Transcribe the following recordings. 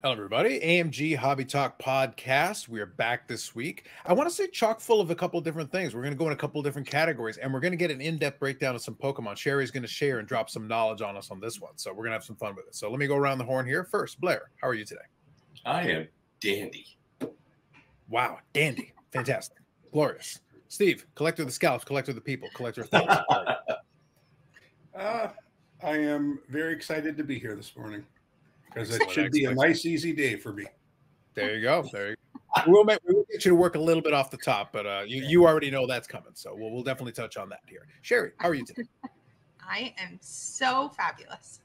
Hello, everybody. AMG Hobby Talk podcast. We are back this week. I want to say chock full of a couple of different things. We're going to go in a couple of different categories and we're going to get an in depth breakdown of some Pokemon. Shari's going to share and drop some knowledge on us on this one. So we're going to have some fun with it. So let me go around the horn here. First, Blair, how are you today? I am dandy. Wow, dandy. Fantastic. Glorious. Steve, collector of the scalps, collector of the people, collector of thoughts. uh, I am very excited to be here this morning because it should be a nice, easy day for me. There you go. There you go. We'll, make, we'll get you to work a little bit off the top, but uh, you, you already know that's coming. So we'll, we'll definitely touch on that here. Shari, how are you today? I am so fabulous.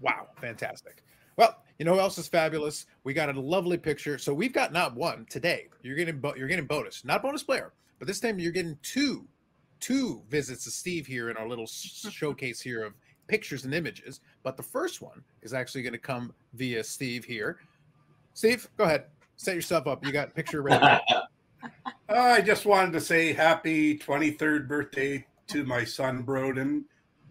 Wow, fantastic. Well, you know who else is fabulous? We got a lovely picture. So we've got not one today. You're getting you're getting bonus, not bonus player, but this time you're getting two two visits to Steve here in our little showcase here of pictures and images. But the first one is actually going to come via Steve here. Steve, go ahead. Set yourself up. You got picture ready. I just wanted to say happy 23rd birthday to my son Broden.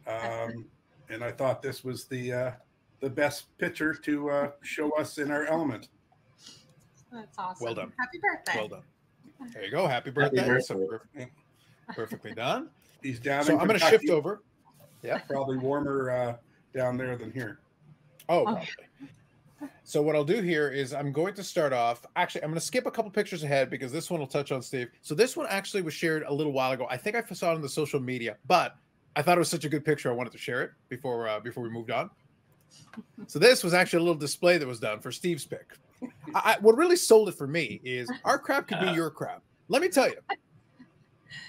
Um, and I thought this was the uh, the best picture to uh, show us in our element. That's awesome. Well done. Happy birthday. Well done. There you go. Happy birthday. Happy birthday. So perfect, perfectly done. He's down. So in I'm going to shift over. Yeah. Probably warmer uh, down there than here. Oh, Oh. probably. So what I'll do here is I'm going to start off. Actually, I'm going to skip a couple pictures ahead because this one will touch on Steve. So this one actually was shared a little while ago. I think I saw it on the social media, but I thought it was such a good picture. I wanted to share it before uh, before we moved on. So this was actually a little display that was done for Steve's pick. I, I, what really sold it for me is our crap could be your crap. Let me tell you.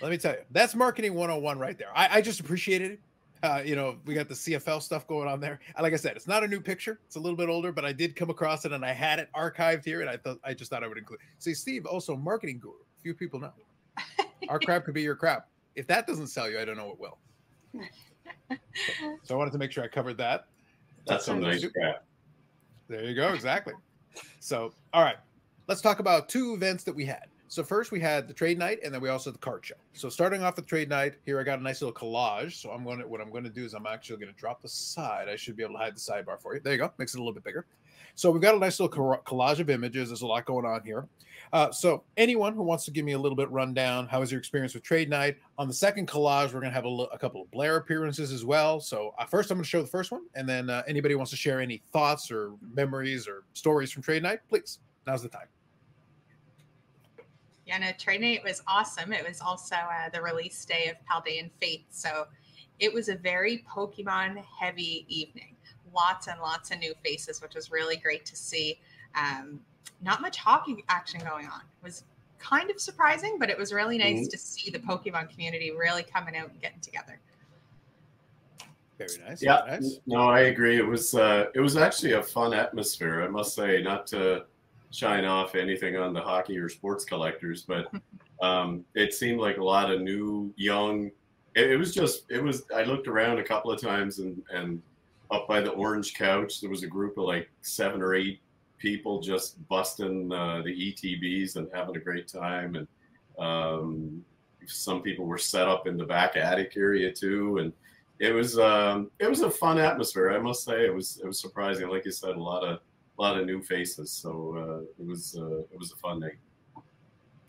Let me tell you. That's marketing 101 right there. I, I just appreciated it. Uh, you know, we got the CFL stuff going on there. Like I said, it's not a new picture. It's a little bit older, but I did come across it and I had it archived here, and I thought I just thought I would include. See, Steve, also marketing guru. Few people know. Our crap could be your crap. If that doesn't sell you, I don't know what will. So I wanted to make sure I covered that. That's some nice crap. There you go. Exactly. So, all right, let's talk about two events that we had. So first we had the trade night, and then we also had the card show. So starting off with trade night, here I got a nice little collage. So I'm going to what I'm going to do is I'm actually going to drop the side. I should be able to hide the sidebar for you. There you go. Makes it a little bit bigger. So we've got a nice little collage of images. There's a lot going on here. Uh, so anyone who wants to give me a little bit rundown, how was your experience with trade night? On the second collage, we're going to have a, couple of Blair appearances as well. So uh, first, I'm going to show the first one, and then uh, anybody wants to share any thoughts or memories or stories from trade night, please. Now's the time. Yeah, no, trade night was awesome. It was also uh, the release day of Paldean Fates. So it was a very Pokemon heavy evening. Lots and lots of new faces, which was really great to see. Um, not much hockey action going on. It was kind of surprising, but it was really nice Mhm. to see the Pokemon community really coming out and getting together. Very nice. Yeah, very nice. no, I agree. It was uh, it was actually a fun atmosphere, I must say. Not to shine off anything on the hockey or sports collectors, but um, it seemed like a lot of new, young. It, it was just it was. I looked around a couple of times and and up by the orange couch, there was a group of like seven or eight people just busting uh, the ETBs and having a great time, and um, some people were set up in the back attic area too, and it was um, it was a fun atmosphere. I must say, it was it was surprising. Like you said, a lot of a lot of new faces, so uh, it was uh, it was a fun night.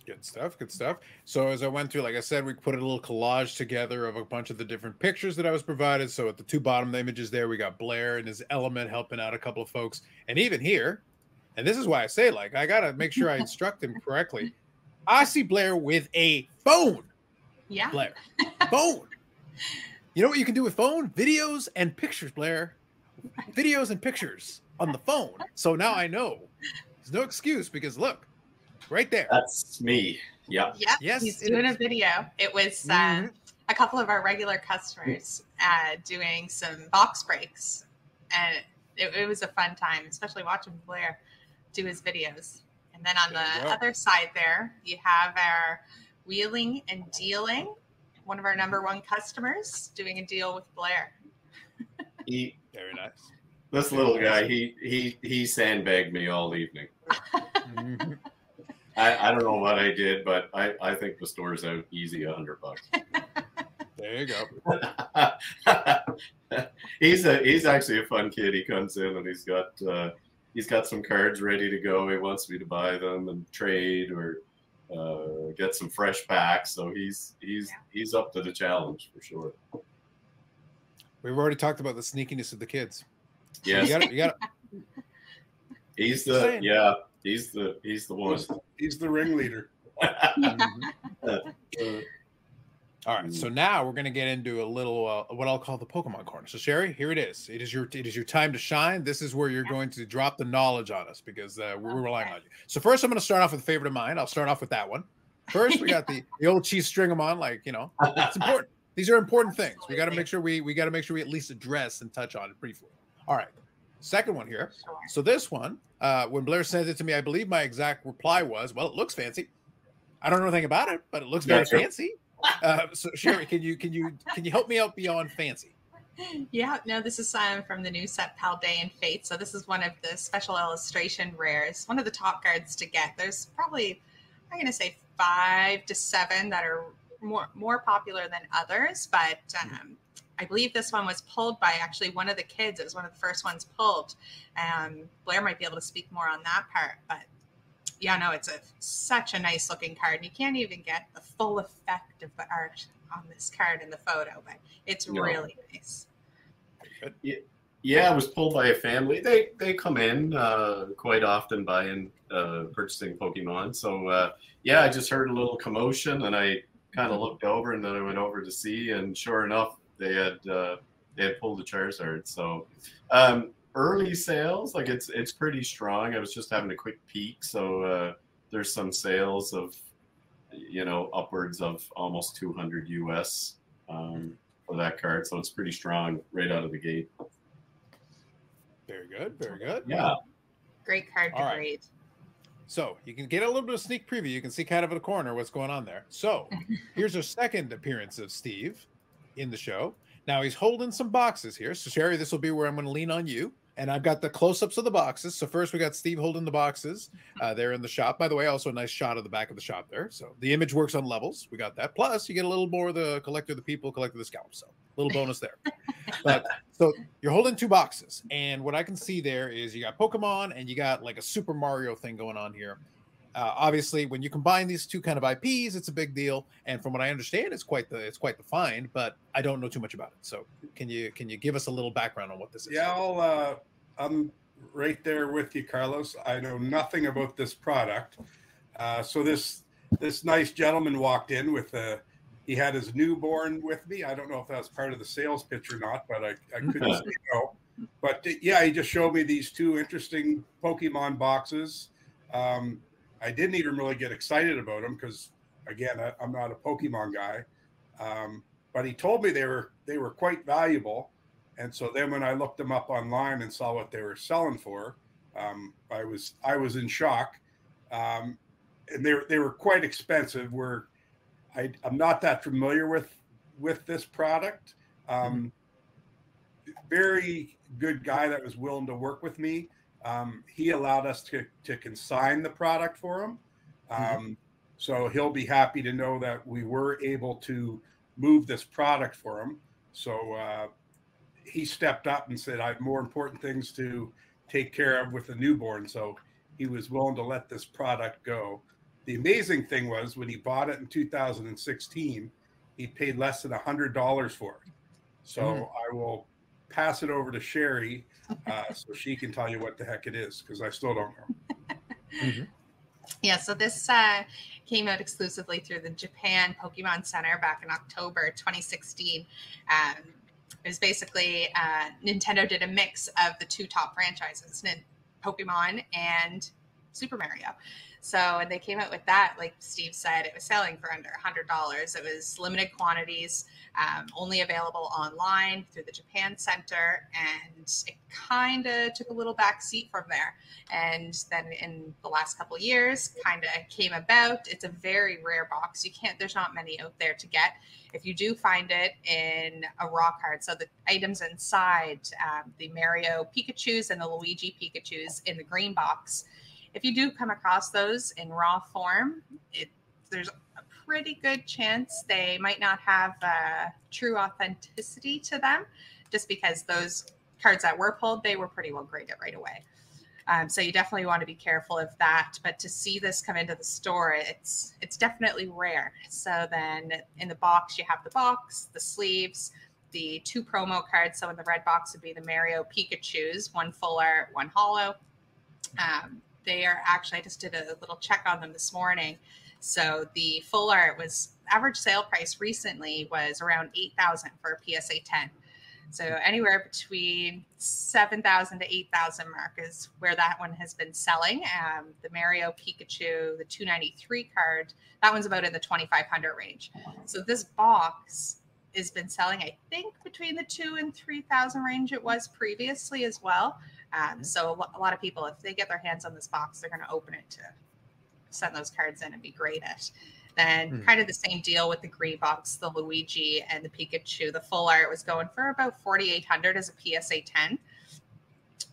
Good stuff. Good stuff. So as I went through, like I said, we put a little collage together of a bunch of the different pictures that I was provided. So at the two bottom images there, we got Blair and his element helping out a couple of folks, and even here, and this is why I say, like, I gotta make sure I instruct him correctly. I see Blair with a phone. Yeah. Blair, phone. You know what you can do with phone? Videos and pictures, Blair. Videos and pictures on the phone. So now I know. There's no excuse because look, right there. That's me. Yeah. Yep. Yes, He's it doing a video. It was Mhm. um, a couple of our regular customers uh, doing some box breaks. And it, it was a fun time, especially watching Blair do his videos. And then on There the other side there, you have our wheeling and dealing, one of our number one customers doing a deal with Blair. He, Very nice. This little guy, he he he sandbagged me all evening. I, I don't know what I did, but I, I think the store's out easy a hundred bucks. There you go. he's a he's actually a fun kid. He comes in and he's got uh, he's got some cards ready to go. He wants me to buy them and trade or uh, get some fresh packs. So he's he's he's up to the challenge for sure. We've already talked about the sneakiness of the kids. Yeah, You got you got he's the yeah he's the he's the one. He's, he's the ringleader. All right, so now we're going to get into a little uh, what I'll call the Pokemon corner. So Shari, here it is. It is your it is your time to shine. This is where you're going to drop the knowledge on us because uh, we're relying on you. So first, I'm going to start off with a favorite of mine. I'll start off with that one. First, we got the the old cheese string string 'em on. Like you know, it's important. These are important things. We got to make sure we we got to make sure we at least address and touch on it briefly. All right. Second one here. So this one, uh, when Blair sent it to me, I believe my exact reply was, "Well, it looks fancy. I don't know anything about it, but it looks very Yeah, fancy." Uh, so Shari, can you can you can you help me out beyond fancy? Yeah, no, this is Simon from the new set Paldean and Fate. So this is one of the special illustration rares, one of the top cards to get. There's probably I'm gonna say five to seven that are more more popular than others, but um, I believe this one was pulled by actually one of the kids. It was one of the first ones pulled. Um, Blair might be able to speak more on that part, but yeah, no, it's a such a nice looking card. You can't even get the full effect of the art on this card in the photo, but it's No. really nice. Yeah, it was pulled by a family. They they come in uh, quite often buying uh, purchasing Pokemon. So uh, yeah, I just heard a little commotion and I kind of looked over and then I went over to see and sure enough they had uh, they had pulled the Charizard. So um, early sales like it's it's pretty strong. I was just having a quick peek. So uh, there's some sales of you know upwards of almost 200 US um, for that card. So it's pretty strong right out of the gate. Very good, very good. Yeah. Great card to All right. grade. So you can get a little bit of sneak preview. You can see kind of in the corner what's going on there. So here's our second appearance of Steve in the show. Now he's holding some boxes here. So Shari, this will be where I'm going to lean on you. And I've got the close-ups of the boxes. So first we got Steve holding the boxes. Uh, there in the shop. By the way, also a nice shot of the back of the shop there. So the image works on levels. We got that. Plus you get a little more of the collector, the people, collector, the scalp. So a little bonus there. but so you're holding two boxes, and what I can see there is you got Pokemon and you got like a Super Mario thing going on here. Uh, obviously, when you combine these two kind of IPs, it's a big deal. And from what I understand, it's quite the it's quite the find. But I don't know too much about it. So can you can you give us a little background on what this is? Yeah, I'll, uh, I'm right there with you, Carlos. I know nothing about this product. Uh, so this this nice gentleman walked in with a he had his newborn with me. I don't know if that was part of the sales pitch or not, but I, I couldn't say no. But yeah, he just showed me these two interesting Pokemon boxes. Um, I didn't even really get excited about them because, again, I, I'm not a Pokemon guy. Um, but he told me they were they were quite valuable. And so then when I looked them up online and saw what they were selling for, um, I was I was in shock. Um, and they were they were quite expensive. We're I, I'm not that familiar with with this product. Um, very good guy that was willing to work with me. Um, he allowed us to to consign the product for him. Um, So he'll be happy to know that we were able to move this product for him. So uh, he stepped up and said, I have more important things to take care of with a newborn. So he was willing to let this product go. The amazing thing was when he bought it in 2016, he paid less than $100 for it. So Mm. I will pass it over to Shari uh, so she can tell you what the heck it is because I still don't know. Yeah, so this uh, came out exclusively through the Japan Pokemon Center back in October 2016. Um, it was basically uh, Nintendo did a mix of the two top franchises, Nin- Pokemon and Super Mario. So and they came out with that, like Steve said, it was selling for under $100. It was limited quantities, um, only available online through the Japan Center, and it kind of took a little back seat from there. And then in the last couple years kind of came about. It's a very rare box. You can't there's not many out there to get. If you do find it in a raw card so the items inside um, the mario pikachus and the luigi pikachus in the green box if you do come across those in raw form it there's a pretty good chance they might not have uh, true authenticity to them just because those cards that were pulled they were pretty well graded right away Um, so you definitely want to be careful of that. But to see this come into the store, it's it's definitely rare. So then in the box, you have the box, the sleeves, the two promo cards. So in the red box would be the Mario Pikachu's, one full art, one holo. Um, they are actually, I just did a little check on them this morning. So the full art was average sale price recently was around 8,000 for a PSA 10. So anywhere between 7,000 to 8,000 mark is where that one has been selling. Um, the Mario Pikachu, the 293 card, that one's about in the 2,500 range. So this box has been selling, I think, between the two and 3,000 range it was previously as well. Um, so a lot of people, if they get their hands on this box, they're going to open it to send those cards in and be great at. Then mm. kind of the same deal with the green box, the Luigi and the Pikachu. The full art was going for about 4,800 as a PSA 10.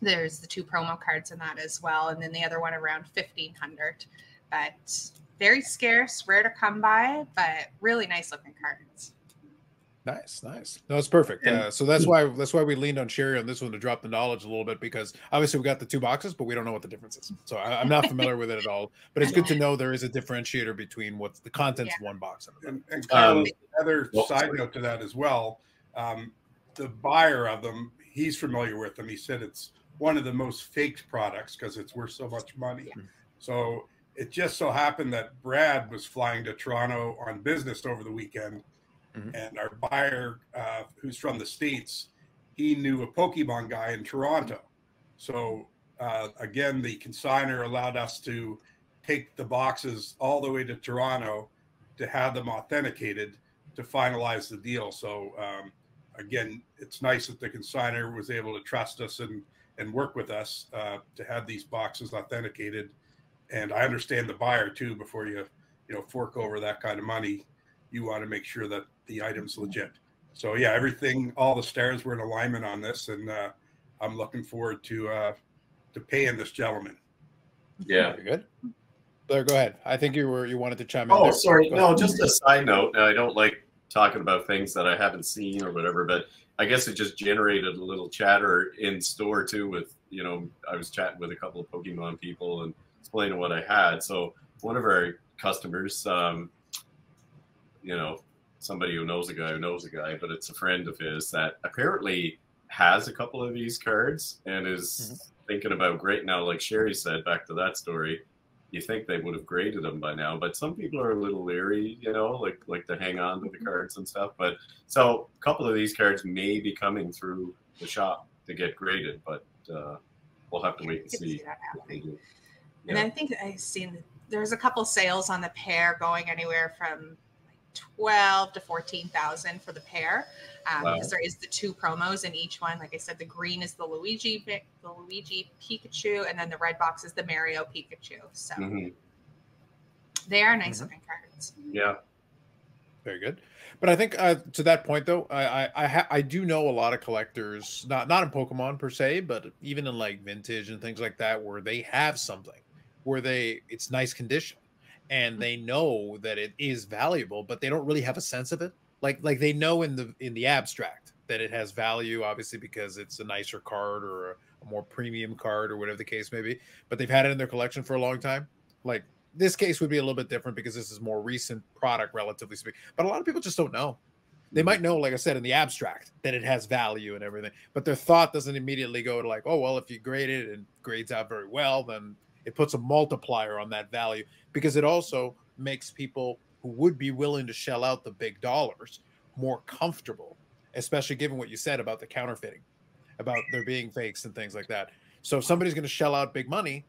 There's the two promo cards in that as well, and then the other one around 1,500. But very scarce, rare to come by, but really nice looking cards. Nice, nice. No, it's perfect. Uh, so that's why that's why we leaned on Shari on this one to drop the knowledge a little bit because obviously we got the two boxes, but we don't know what the difference is. So I, am not familiar with it at all. But it's good to know there is a differentiator between what's the contents yeah. of one box. And, and Kyle, um, another well, side sorry. note to that as well. Um, the buyer of them, he's familiar with them. He said it's one of the most faked products because it's worth so much money. Yeah. So it just so happened that Brad was flying to Toronto on business over the weekend Mm-hmm. And our buyer, uh, who's from the States, he knew a Pokemon guy in Toronto. So uh, again, the consigner allowed us to take the boxes all the way to Toronto to have them authenticated to finalize the deal. So um, again, it's nice that the consigner was able to trust us and and work with us uh, to have these boxes authenticated. And I understand the buyer too. Before you you know fork over that kind of money, you want to make sure that the item's legit. So yeah, everything, all the stars were in alignment on this, and uh, I'm looking forward to uh, to paying this gentleman. Yeah, Very good. Blair, go ahead. I think you were you wanted to chime in. Oh, there. sorry. No, just a side note. I don't like talking about things that I haven't seen or whatever, but I guess it just generated a little chatter in store too. With you know, I was chatting with a couple of Pokemon people and explaining what I had. So one of our customers, um, you know, somebody who knows a guy who knows a guy, but it's a friend of his that apparently has a couple of these cards and is mm-hmm. thinking about great now. Like Shari said, back to that story, you think they would have graded them by now, but some people are a little leery, you know, like like to hang on to the mm-hmm. cards and stuff. But so a couple of these cards may be coming through the shop to get graded, but uh, we'll have to wait and see. see and I think I've seen there's a couple sales on the pair going anywhere from 12 to 14,000 for the pair. Um, wow. because there is the two promos in each one. Like I said, the green is the Luigi, the Luigi Pikachu, and then the red box is the Mario Pikachu. So mm-hmm. they are nice mm-hmm. looking cards. Yeah. Very good. But I think uh, to that point, though, I I I, ha- I, do know a lot of collectors, not not in Pokemon per se, but even in like vintage and things like that, where they have something where they it's nice condition and mm-hmm. they know that it is valuable, but they don't really have a sense of it. Like like they know in the in the abstract that it has value, obviously because it's a nicer card or a, a more premium card or whatever the case may be. But they've had it in their collection for a long time. Like this case would be a little bit different because this is more recent product, relatively speaking. But a lot of people just don't know. They might know, like I said, in the abstract that it has value and everything, but their thought doesn't immediately go to like, oh well, if you grade it and grades out very well, then it puts a multiplier on that value because it also makes people who would be willing to shell out the big dollars more comfortable, especially given what you said about the counterfeiting, about there being fakes and things like that. So if somebody's going to shell out big money,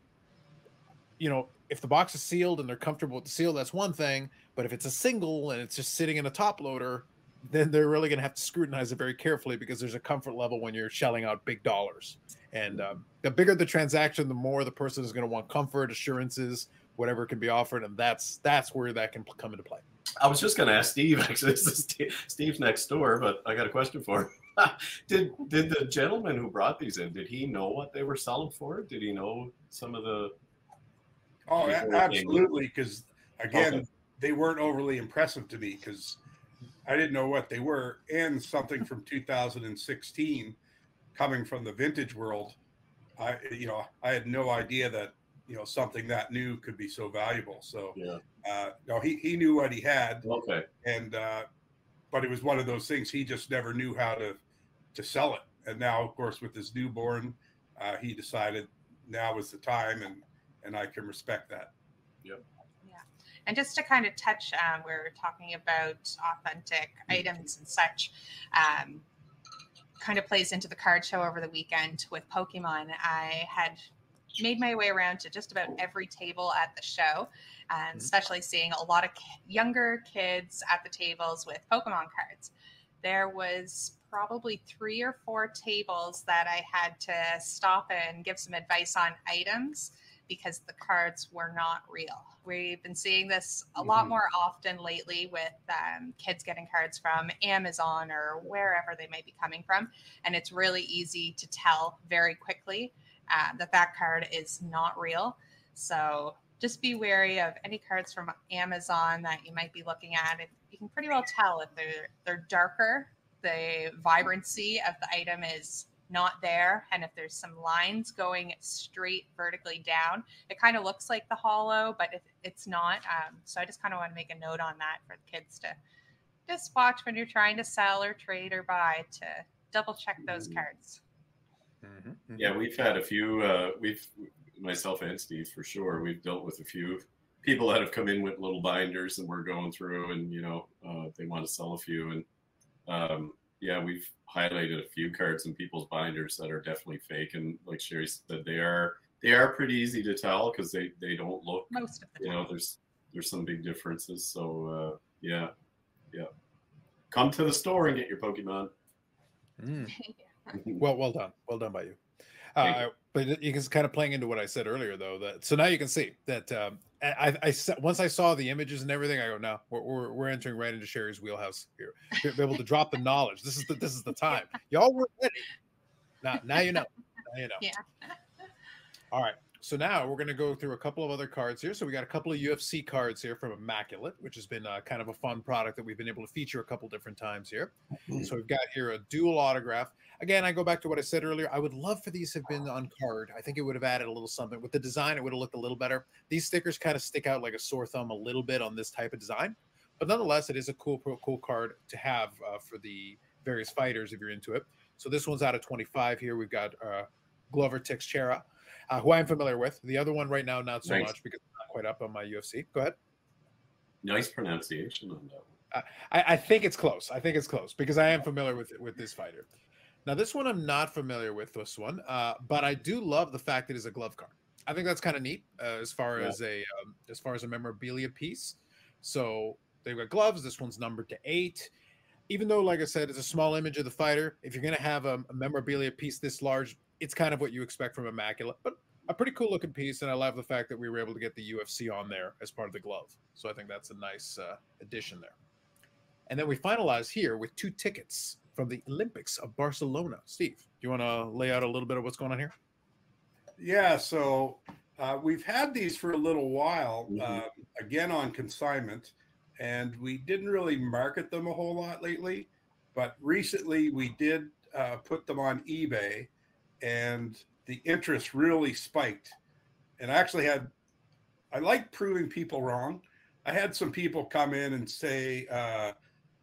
you know, if the box is sealed and they're comfortable with the seal, that's one thing. But if it's a single and it's just sitting in a top loader, then they're really going to have to scrutinize it very carefully because there's a comfort level when you're shelling out big dollars. And um, the bigger the transaction, the more the person is going to want comfort, assurances, whatever can be offered, and that's that's where that can come into play. I was just going to ask Steve. Actually, this is Steve's next door, but I got a question for him. did did the gentleman who brought these in? Did he know what they were selling for? Did he know some of the? Oh, absolutely. Because again, okay. they weren't overly impressive to me because I didn't know what they were, and something from 2016 coming from the vintage world. I you know I had no idea that you know something that new could be so valuable. So Yeah. uh, no, he he knew what he had, Okay. and uh, but it was one of those things he just never knew how to to sell it. And now, of course, with his newborn, uh, he decided now was the time, and and I can respect that. Yep. Yeah, and just to kind of touch, um, we are talking about authentic items and such. Um, kind of plays into the card show over the weekend with Pokemon. I had made my way around to just about every table at the show, and Mhm. especially seeing a lot of younger kids at the tables with Pokemon cards. There was probably three or four tables that I had to stop and give some advice on items because the cards were not real. We've been seeing this a lot Mhm. more often lately with um, kids getting cards from Amazon or wherever they might be coming from. And it's really easy to tell very quickly uh, that that card is not real. So just be wary of any cards from Amazon that you might be looking at. You can pretty well tell if they're they're darker, the vibrancy of the item is not there, and if there's some lines going straight vertically down, it kind of looks like the holo, but it, it's not. Um, so I just kind of want to make a note on that for the kids to just watch when you're trying to sell or trade or buy to double check those Mhm. cards. Mhm, mhm. Yeah, we've had a few. Uh, we've myself and Steve for sure. We've dealt with a few people that have come in with little binders, and we're going through, and you know, uh, they want to sell a few, and um, yeah, we've highlighted a few cards in people's binders that are definitely fake, and like Shari said, they are they are pretty easy to tell because they they don't look. Most of the You time. know, there's there's some big differences. So uh, yeah, yeah. Come to the store and get your Pokemon. Mm. Well, well done, well done by you. Uh, but it- it's kind of playing into what I said earlier, though. That so now you can see that um, I, I, once I saw the images and everything, I go, now we're, we're, we're entering right into Shari's wheelhouse here. Be able to drop the knowledge. This is the this is the time. Y'all were ready. Now now you know. Now you know. Yeah. All right. So now we're going to go through a couple of other cards here. So we got a couple of UFC cards here from Immaculate, which has been uh, kind of a fun product that we've been able to feature a couple different times here. So we've got here a dual autograph. Again, I go back to what I said earlier. I would love for these have been on card. I think it would have added a little something. With the design, it would have looked a little better. These stickers kind of stick out like a sore thumb a little bit on this type of design. But nonetheless, it is a cool, cool card to have uh, for the various fighters if you're into it. So this one's out of 25 here. We've got uh, Glover Teixeira, uh, who I'm familiar with. The other one right now, not so Nice. much because I'm not quite up on my UFC. Go ahead. Nice pronunciation on that one. I, I think it's close. I think it's close because I am familiar with with this fighter. Now, this one I'm not familiar with. This one, uh, but I do love the fact that it's a glove card. I think that's kind of neat uh, as far Yeah. as a um, as far as a memorabilia piece. So they've got gloves. This one's numbered to eight. Even though, like I said, it's a small image of the fighter. If you're going to have a, a memorabilia piece this large, it's kind of what you expect from Immaculate, but a pretty cool looking piece. And I love the fact that we were able to get the UFC on there as part of the glove. So I think that's a nice uh, addition there. And then we finalize here with two tickets from the Olympics of Barcelona. Steve, do you want to lay out a little bit of what's going on here? Yeah, so uh, we've had these for a little while, um, again on consignment, and we didn't really market them a whole lot lately. But recently, we did uh, put them on eBay, and the interest really spiked. And I actually had, I like proving people wrong. I had some people come in and say, uh,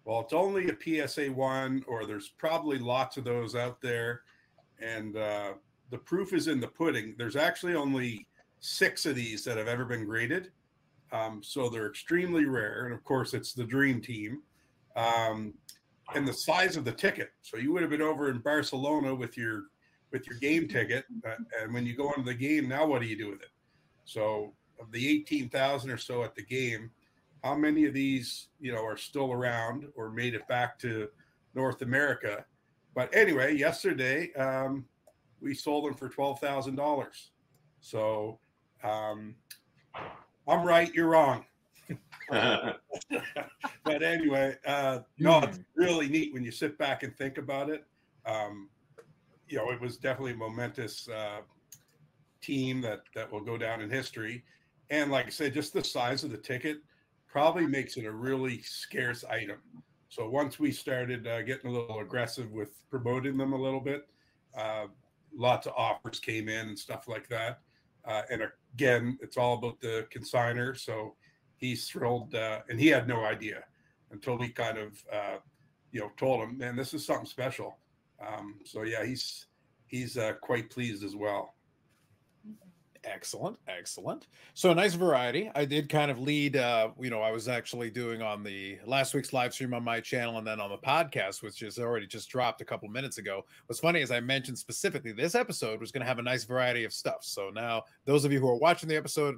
well, it's only a PSA one, or there's probably lots of those out there. And uh, the proof is in the pudding. There's actually only six of these that have ever been graded. Um, so they're extremely rare. And of course, it's the dream team. Um, and the size of the ticket. So you would have been over in Barcelona with your with your game ticket, uh, and when you go into the game, now what do you do with it? So of the eighteen thousand or so at the game, how many of these you know are still around or made it back to North America? But anyway, yesterday um, we sold them for twelve thousand dollars. So um, I'm right, you're wrong. but anyway, uh, no, it's really neat when you sit back and think about it. Um, you know, it was definitely a momentous uh, team that that will go down in history. And like I said, just the size of the ticket probably makes it a really scarce item. So once we started uh, getting a little aggressive with promoting them a little bit, uh, lots of offers came in and stuff like that. Uh, and again, it's all about the consigner. So he's thrilled, uh, and he had no idea until we kind of, uh, you know, told him, man, this is something special. Um, so yeah, he's he's uh, quite pleased as well. Excellent, excellent. So a nice variety. I did kind of lead. Uh, you know, I was actually doing on the last week's live stream on my channel, and then on the podcast, which is already just dropped a couple minutes ago. What's funny is I mentioned specifically this episode was going to have a nice variety of stuff. So now, those of you who are watching the episode,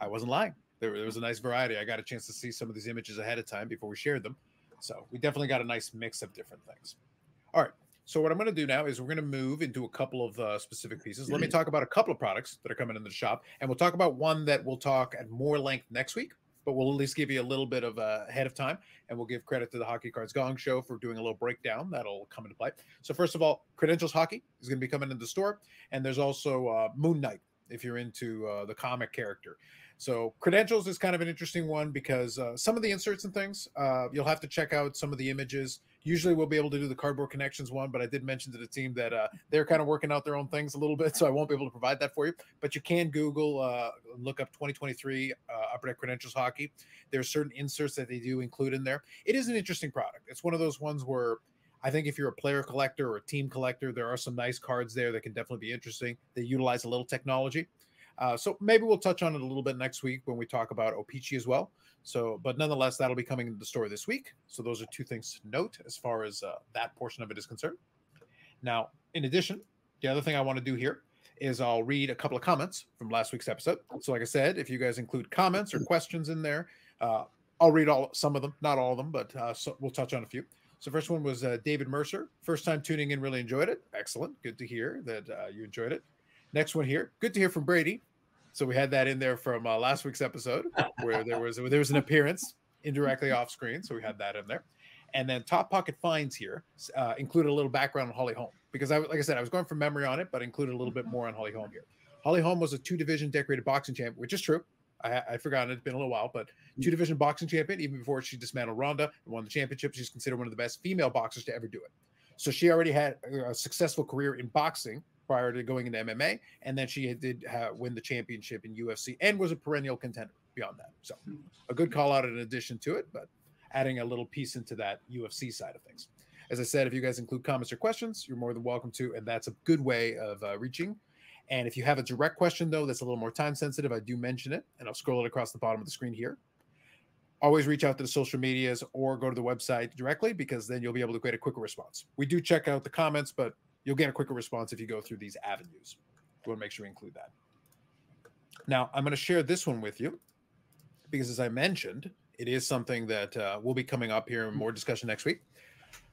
I wasn't lying. There, there was a nice variety. I got a chance to see some of these images ahead of time before we shared them. So we definitely got a nice mix of different things. All right. So what I'm going to do now is we're going to move into a couple of uh, specific pieces. Let me talk about a couple of products that are coming in the shop, and we'll talk about one that we'll talk at more length next week. But we'll at least give you a little bit of uh, ahead of time, and we'll give credit to the Hockey Cards Gong Show for doing a little breakdown that'll come into play. So first of all, Credentials Hockey is going to be coming into the store, and there's also uh, Moon Knight if you're into uh, the comic character. So credentials is kind of an interesting one because uh, some of the inserts and things uh, you'll have to check out some of the images. Usually we'll be able to do the cardboard connections one, but I did mention to the team that uh, they're kind of working out their own things a little bit, so I won't be able to provide that for you. But you can Google, uh, look up 2023 uh, Upper Deck Credentials Hockey. There are certain inserts that they do include in there. It is an interesting product. It's one of those ones where I think if you're a player collector or a team collector, there are some nice cards there that can definitely be interesting. They utilize a little technology. Uh, so maybe we'll touch on it a little bit next week when we talk about O-Pee-Chee as well. So, but nonetheless, that'll be coming to the store this week. So those are two things to note as far as uh, that portion of it is concerned. Now, in addition, the other thing I want to do here is I'll read a couple of comments from last week's episode. So, like I said, if you guys include comments or questions in there, uh, I'll read all some of them, not all of them, but uh, so we'll touch on a few. So, first one was uh, David Mercer. First time tuning in, really enjoyed it. Excellent. Good to hear that uh, you enjoyed it. Next one here. Good to hear from Brady. So we had that in there from uh, last week's episode where there was there was an appearance indirectly off screen. So we had that in there. And then Top Pocket Finds here uh, included a little background on Holly Holm because I, like I said, I was going from memory on it, but included a little bit more on Holly Holm here. Holly Holm was a two division decorated boxing champ, which is true. I, I forgot it's been a little while, but two division boxing champion, even before she dismantled Ronda and won the championship, she's considered one of the best female boxers to ever do it. So she already had a successful career in boxing prior to going into MMA, and then she did uh, win the championship in UFC and was a perennial contender beyond that. So a good call out in addition to it, but adding a little piece into that UFC side of things. As I said, if you guys include comments or questions, you're more than welcome to, and that's a good way of uh, reaching. And if you have a direct question though, that's a little more time sensitive, I do mention it, and I'll scroll it across the bottom of the screen here. Always reach out to the social medias or go to the website directly because then you'll be able to get a quicker response. We do check out the comments, but you'll get a quicker response if you go through these avenues. We want to make sure we include that. Now, I'm going to share this one with you because, as I mentioned, it is something that uh, will be coming up here in more discussion next week.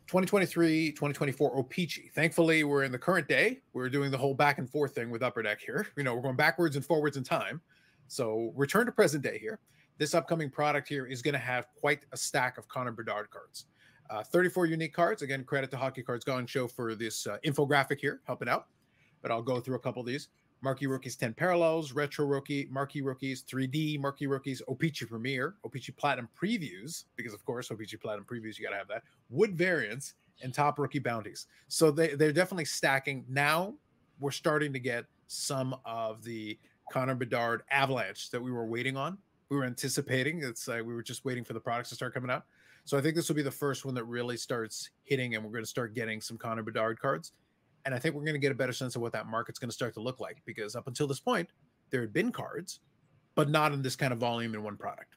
2023, 2024 O-Pee-Chee. Thankfully, we're in the current day. We're doing the whole back and forth thing with Upper Deck here. You know, we're going backwards and forwards in time. So, return to present day here. This upcoming product here is going to have quite a stack of Connor Bedard cards. Uh, 34 unique cards. Again, credit to Hockey Cards Gong Show for this uh, infographic here, helping out. But I'll go through a couple of these. Marquee Rookies 10 Parallels, Retro Rookie, Marquee Rookies 3D, Marquee Rookies, O-Pee-Chee Premier, O-Pee-Chee Platinum Previews, because of course, O-Pee-Chee Platinum Previews, you got to have that, Wood Variants, and Top Rookie Bounties. So they, they're definitely stacking. Now we're starting to get some of the Connor Bedard avalanche that we were waiting on. We were anticipating. It's like we were just waiting for the products to start coming out. So I think this will be the first one that really starts hitting, and we're going to start getting some Connor Bedard cards. And I think we're going to get a better sense of what that market's going to start to look like because up until this point, there had been cards, but not in this kind of volume in one product,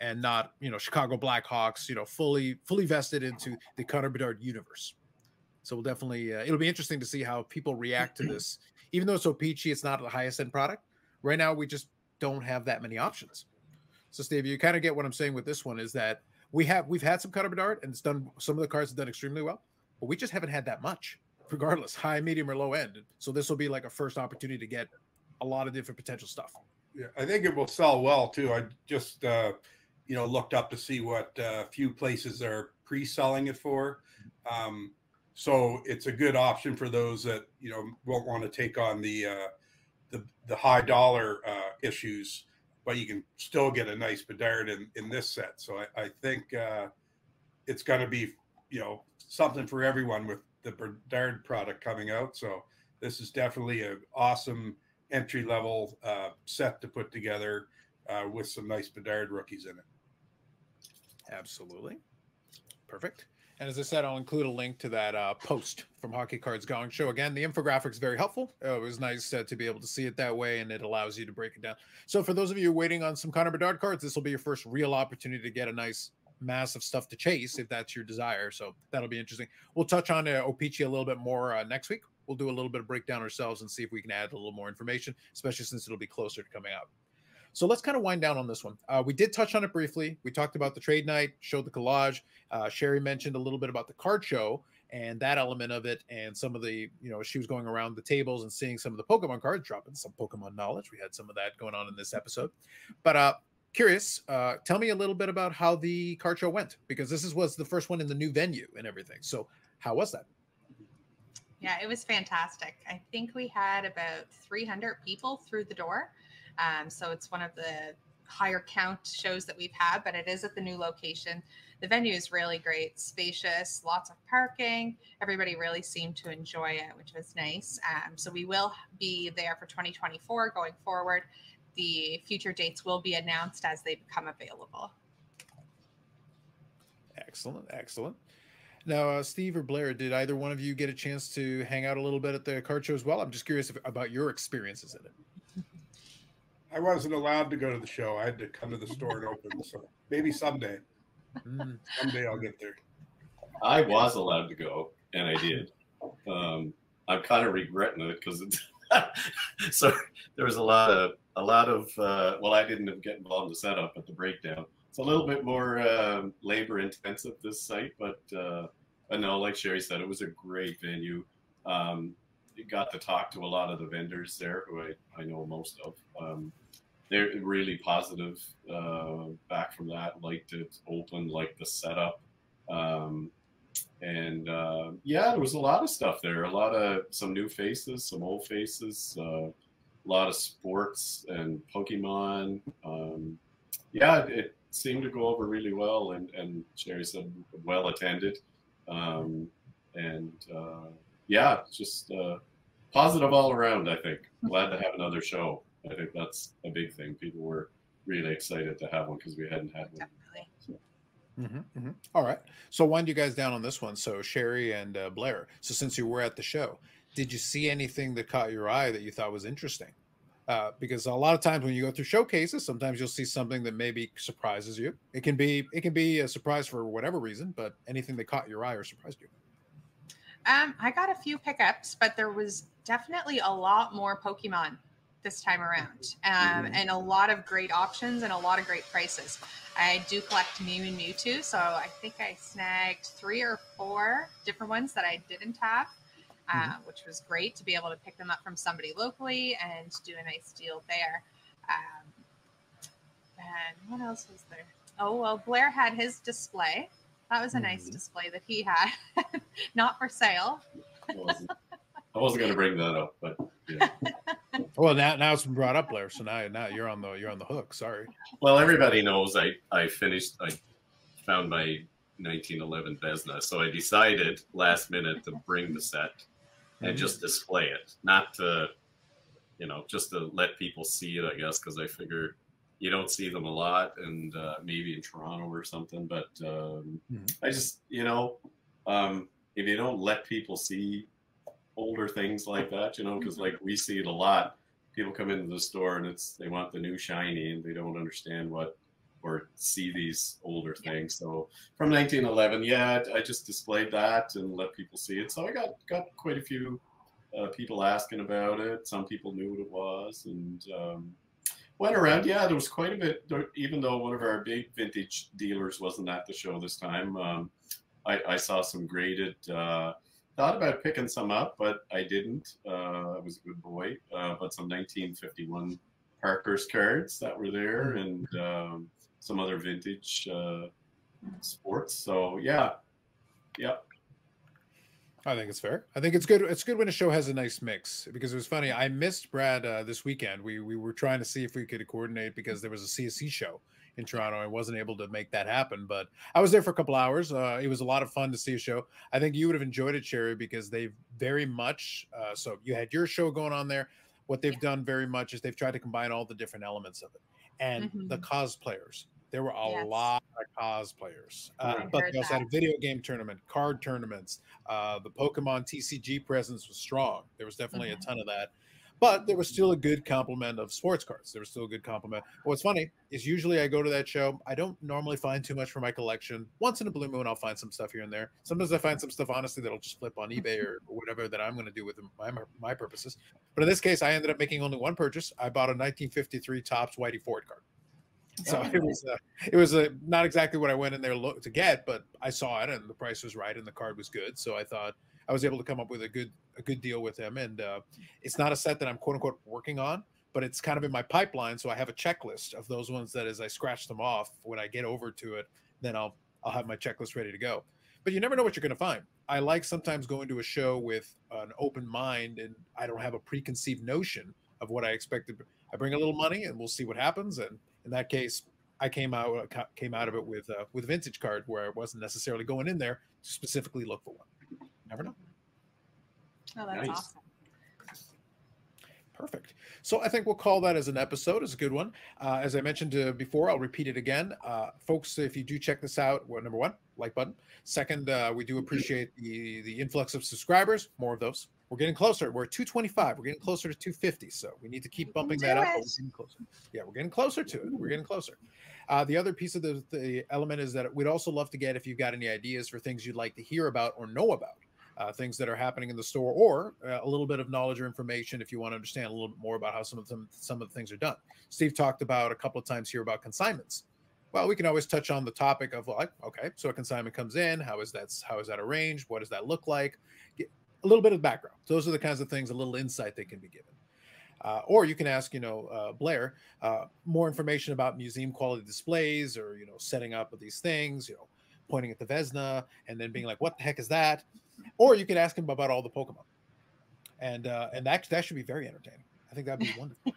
and not you know Chicago Blackhawks, you know, fully fully vested into the Connor Bedard universe. So we'll definitely uh, it'll be interesting to see how people react to this. Even though it's O-Pee-Chee, it's not the highest end product. Right now, we just don't have that many options. So, Steve, you kind of get what I'm saying with this one is that we have we've had some Connor Bedard, and it's done. Some of the cards have done extremely well, but we just haven't had that much, regardless, high, medium, or low end. So this will be like a first opportunity to get a lot of different potential stuff. Yeah, I think it will sell well too. I just uh, you know looked up to see what uh, few places are pre-selling it for. Um, so it's a good option for those that you know won't want to take on the uh, the, the high dollar uh, issues but you can still get a nice Bedard in, in this set. So I, I think uh, it's going to be, you know, something for everyone with the Bedard product coming out. So this is definitely an awesome entry level uh, set to put together uh, with some nice Bedard rookies in it. Absolutely. Perfect. And as I said, I'll include a link to that uh, post from Hockey Cards Gong Show. Again, the infographics very helpful. Uh, it was nice uh, to be able to see it that way, and it allows you to break it down. So, for those of you waiting on some Connor Bedard cards, this will be your first real opportunity to get a nice mass of stuff to chase if that's your desire. So that'll be interesting. We'll touch on uh, O-Pee-Chee a little bit more uh, next week. We'll do a little bit of breakdown ourselves and see if we can add a little more information, especially since it'll be closer to coming out. So let's kind of wind down on this one. Uh, we did touch on it briefly. We talked about the trade night, showed the collage. Uh, Shari mentioned a little bit about the card show and that element of it, and some of the, you know, she was going around the tables and seeing some of the Pokemon cards, dropping some Pokemon knowledge. We had some of that going on in this episode. But uh, curious, uh, tell me a little bit about how the card show went because this is, was the first one in the new venue and everything. So, how was that? Yeah, it was fantastic. I think we had about 300 people through the door. Um, so it's one of the higher count shows that we've had, but it is at the new location. The venue is really great, spacious, lots of parking. Everybody really seemed to enjoy it, which was nice. Um, so we will be there for 2024 going forward. The future dates will be announced as they become available. Excellent, excellent. Now, uh, Steve or Blair, did either one of you get a chance to hang out a little bit at the card show as well? I'm just curious if, about your experiences in it. I wasn't allowed to go to the show. I had to come to the store and open. So maybe someday. Mm. Someday I'll get there. I was allowed to go, and I did. Um, I'm kind of regretting it because so there was a lot of a lot of uh, well, I didn't get involved in the setup, but the breakdown. It's a little bit more um, labor intensive this site, but uh, but no, like Shari said, it was a great venue. Um, got to talk to a lot of the vendors there who I, I know most of. Um, they're really positive uh, back from that. Liked it open, liked the setup. Um, and uh, yeah, there was a lot of stuff there. A lot of some new faces, some old faces, uh, a lot of sports and Pokemon. Um, yeah, it seemed to go over really well, and and Shari said well attended. Um, and uh, yeah, just uh, positive all around. I think glad to have another show. I think that's a big thing. People were really excited to have one because we hadn't had one. Definitely. So. Mm-hmm, mm-hmm. All right. So wind you guys down on this one. So Shari and uh, Blair. So since you were at the show, did you see anything that caught your eye that you thought was interesting? Uh, because a lot of times when you go through showcases, sometimes you'll see something that maybe surprises you. It can be it can be a surprise for whatever reason, but anything that caught your eye or surprised you. Um, I got a few pickups, but there was definitely a lot more Pokemon this time around, um, mm-hmm. and a lot of great options and a lot of great prices. I do collect Mew and Mewtwo, so I think I snagged three or four different ones that I didn't have, uh, mm-hmm. which was great to be able to pick them up from somebody locally and do a nice deal there. Um, and what else was there? Oh well, Blair had his display. That was a nice mm-hmm. display that he had, not for sale. I wasn't, wasn't going to bring that up, but yeah. well, now now it's been brought up, Blair. So now now you're on the you're on the hook. Sorry. Well, everybody knows I I finished I found my 1911 Vezina, so I decided last minute to bring the set and mm-hmm. just display it, not to you know just to let people see it. I guess because I figure you don't see them a lot, and uh, maybe in Toronto or something. But um, mm-hmm. I just you know um, if you don't let people see older things like that, you know, because like we see it a lot. People come into the store and it's they want the new shiny and they don't understand what or see these older things. So from 1911, yeah, I just displayed that and let people see it. So I got got quite a few uh, people asking about it. Some people knew what it was and um, went around. Yeah, there was quite a bit. Even though one of our big vintage dealers wasn't at the show this time, um, I, I, saw some graded. Uh, thought about picking some up, but I didn't. Uh, I was a good boy. Uh, but some 1951 Parkhurst cards that were there, hmm. and um, some other vintage uh, sports. So yeah, yep. I think it's fair. I think it's good. It's good when a show has a nice mix because it was funny. I missed Brad uh, this weekend. We we were trying to see if we could coordinate because there was a CSC show in Toronto. I wasn't able to make that happen, but I was there for a couple hours. Uh, it was a lot of fun to see a show. I think you would have enjoyed it, Cherry, because they've very much. Uh, so you had your show going on there. What they've yeah. done very much is they've tried to combine all the different elements of it, and mm-hmm. the cosplayers. There were a yes. lot of cosplayers, uh, but they also that. had a video game tournament, card tournaments. Uh, the Pokemon TCG presence was strong. There was definitely mm-hmm. a ton of that but there was still a good complement of sports cards. There was still a good complement. What's funny is usually I go to that show. I don't normally find too much for my collection. Once in a blue moon, I'll find some stuff here and there. Sometimes I find some stuff honestly that'll just flip on eBay or, whatever that I'm going to do with my my purposes. But in this case, I ended up making only one purchase. I bought a 1953 Topps Whitey Ford card. So it was a, it was a not exactly what I went in there look to get, but I saw it and the price was right and the card was good. So I thought I was able to come up with a good a good deal with him. And uh, it's not a set that I'm quote unquote working on, but it's kind of in my pipeline. So I have a checklist of those ones that as I scratch them off, when I get over to it, then I'll I'll have my checklist ready to go. But you never know what you're going to find. I like sometimes going to a show with an open mind, and I don't have a preconceived notion of what I expected. I bring a little money, and we'll see what happens. And in that case, I came out came out of it with uh, with vintage card where I wasn't necessarily going in there to specifically look for one. Never know. Oh, that's nice. awesome. Perfect. So I think we'll call that as an episode. It's a good one. Uh, as I mentioned uh, before, I'll repeat it again. Uh, folks, if you do check this out, well, number one, like button. Second, uh, we do appreciate the the influx of subscribers. More of those. We're getting closer. We're at 225. We're getting closer to 250. So we need to keep bumping that up. We're getting closer. Yeah, we're getting closer to it. We're getting closer. Uh, the other piece of the, the element is that we'd also love to get if you've got any ideas for things you'd like to hear about or know about uh, things that are happening in the store, or uh, a little bit of knowledge or information if you want to understand a little bit more about how some of them some of the things are done. Steve talked about a couple of times here about consignments. Well, we can always touch on the topic of like, okay, so a consignment comes in, how is that how is that arranged? What does that look like? A little bit of background. Those are the kinds of things, a little insight they can be given. Uh, or you can ask, you know, uh, Blair uh, more information about museum quality displays or you know setting up of these things. You know, pointing at the Vesna and then being like, "What the heck is that?" Or you could ask him about all the Pokemon, and uh, and that that should be very entertaining. I think that'd be wonderful.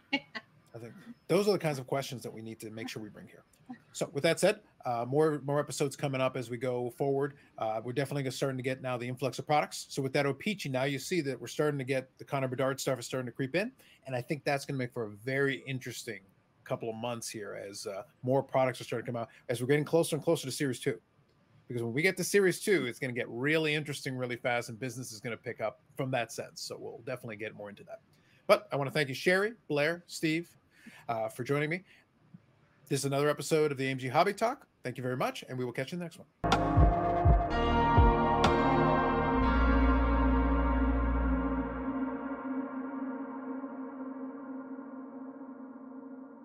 I think those are the kinds of questions that we need to make sure we bring here. So, with that said, uh, more more episodes coming up as we go forward. Uh, we're definitely starting to get now the influx of products. So, with that O-Pee-Chee, now you see that we're starting to get the Connor Bedard stuff is starting to creep in, and I think that's going to make for a very interesting couple of months here as uh, more products are starting to come out as we're getting closer and closer to Series Two because when we get to series two, it's going to get really interesting really fast, and business is going to pick up from that sense. So we'll definitely get more into that. But I want to thank you, Shari, Blair, Steve, uh, for joining me. This is another episode of the AMG Hobby Talk. Thank you very much, and we will catch you in the next one.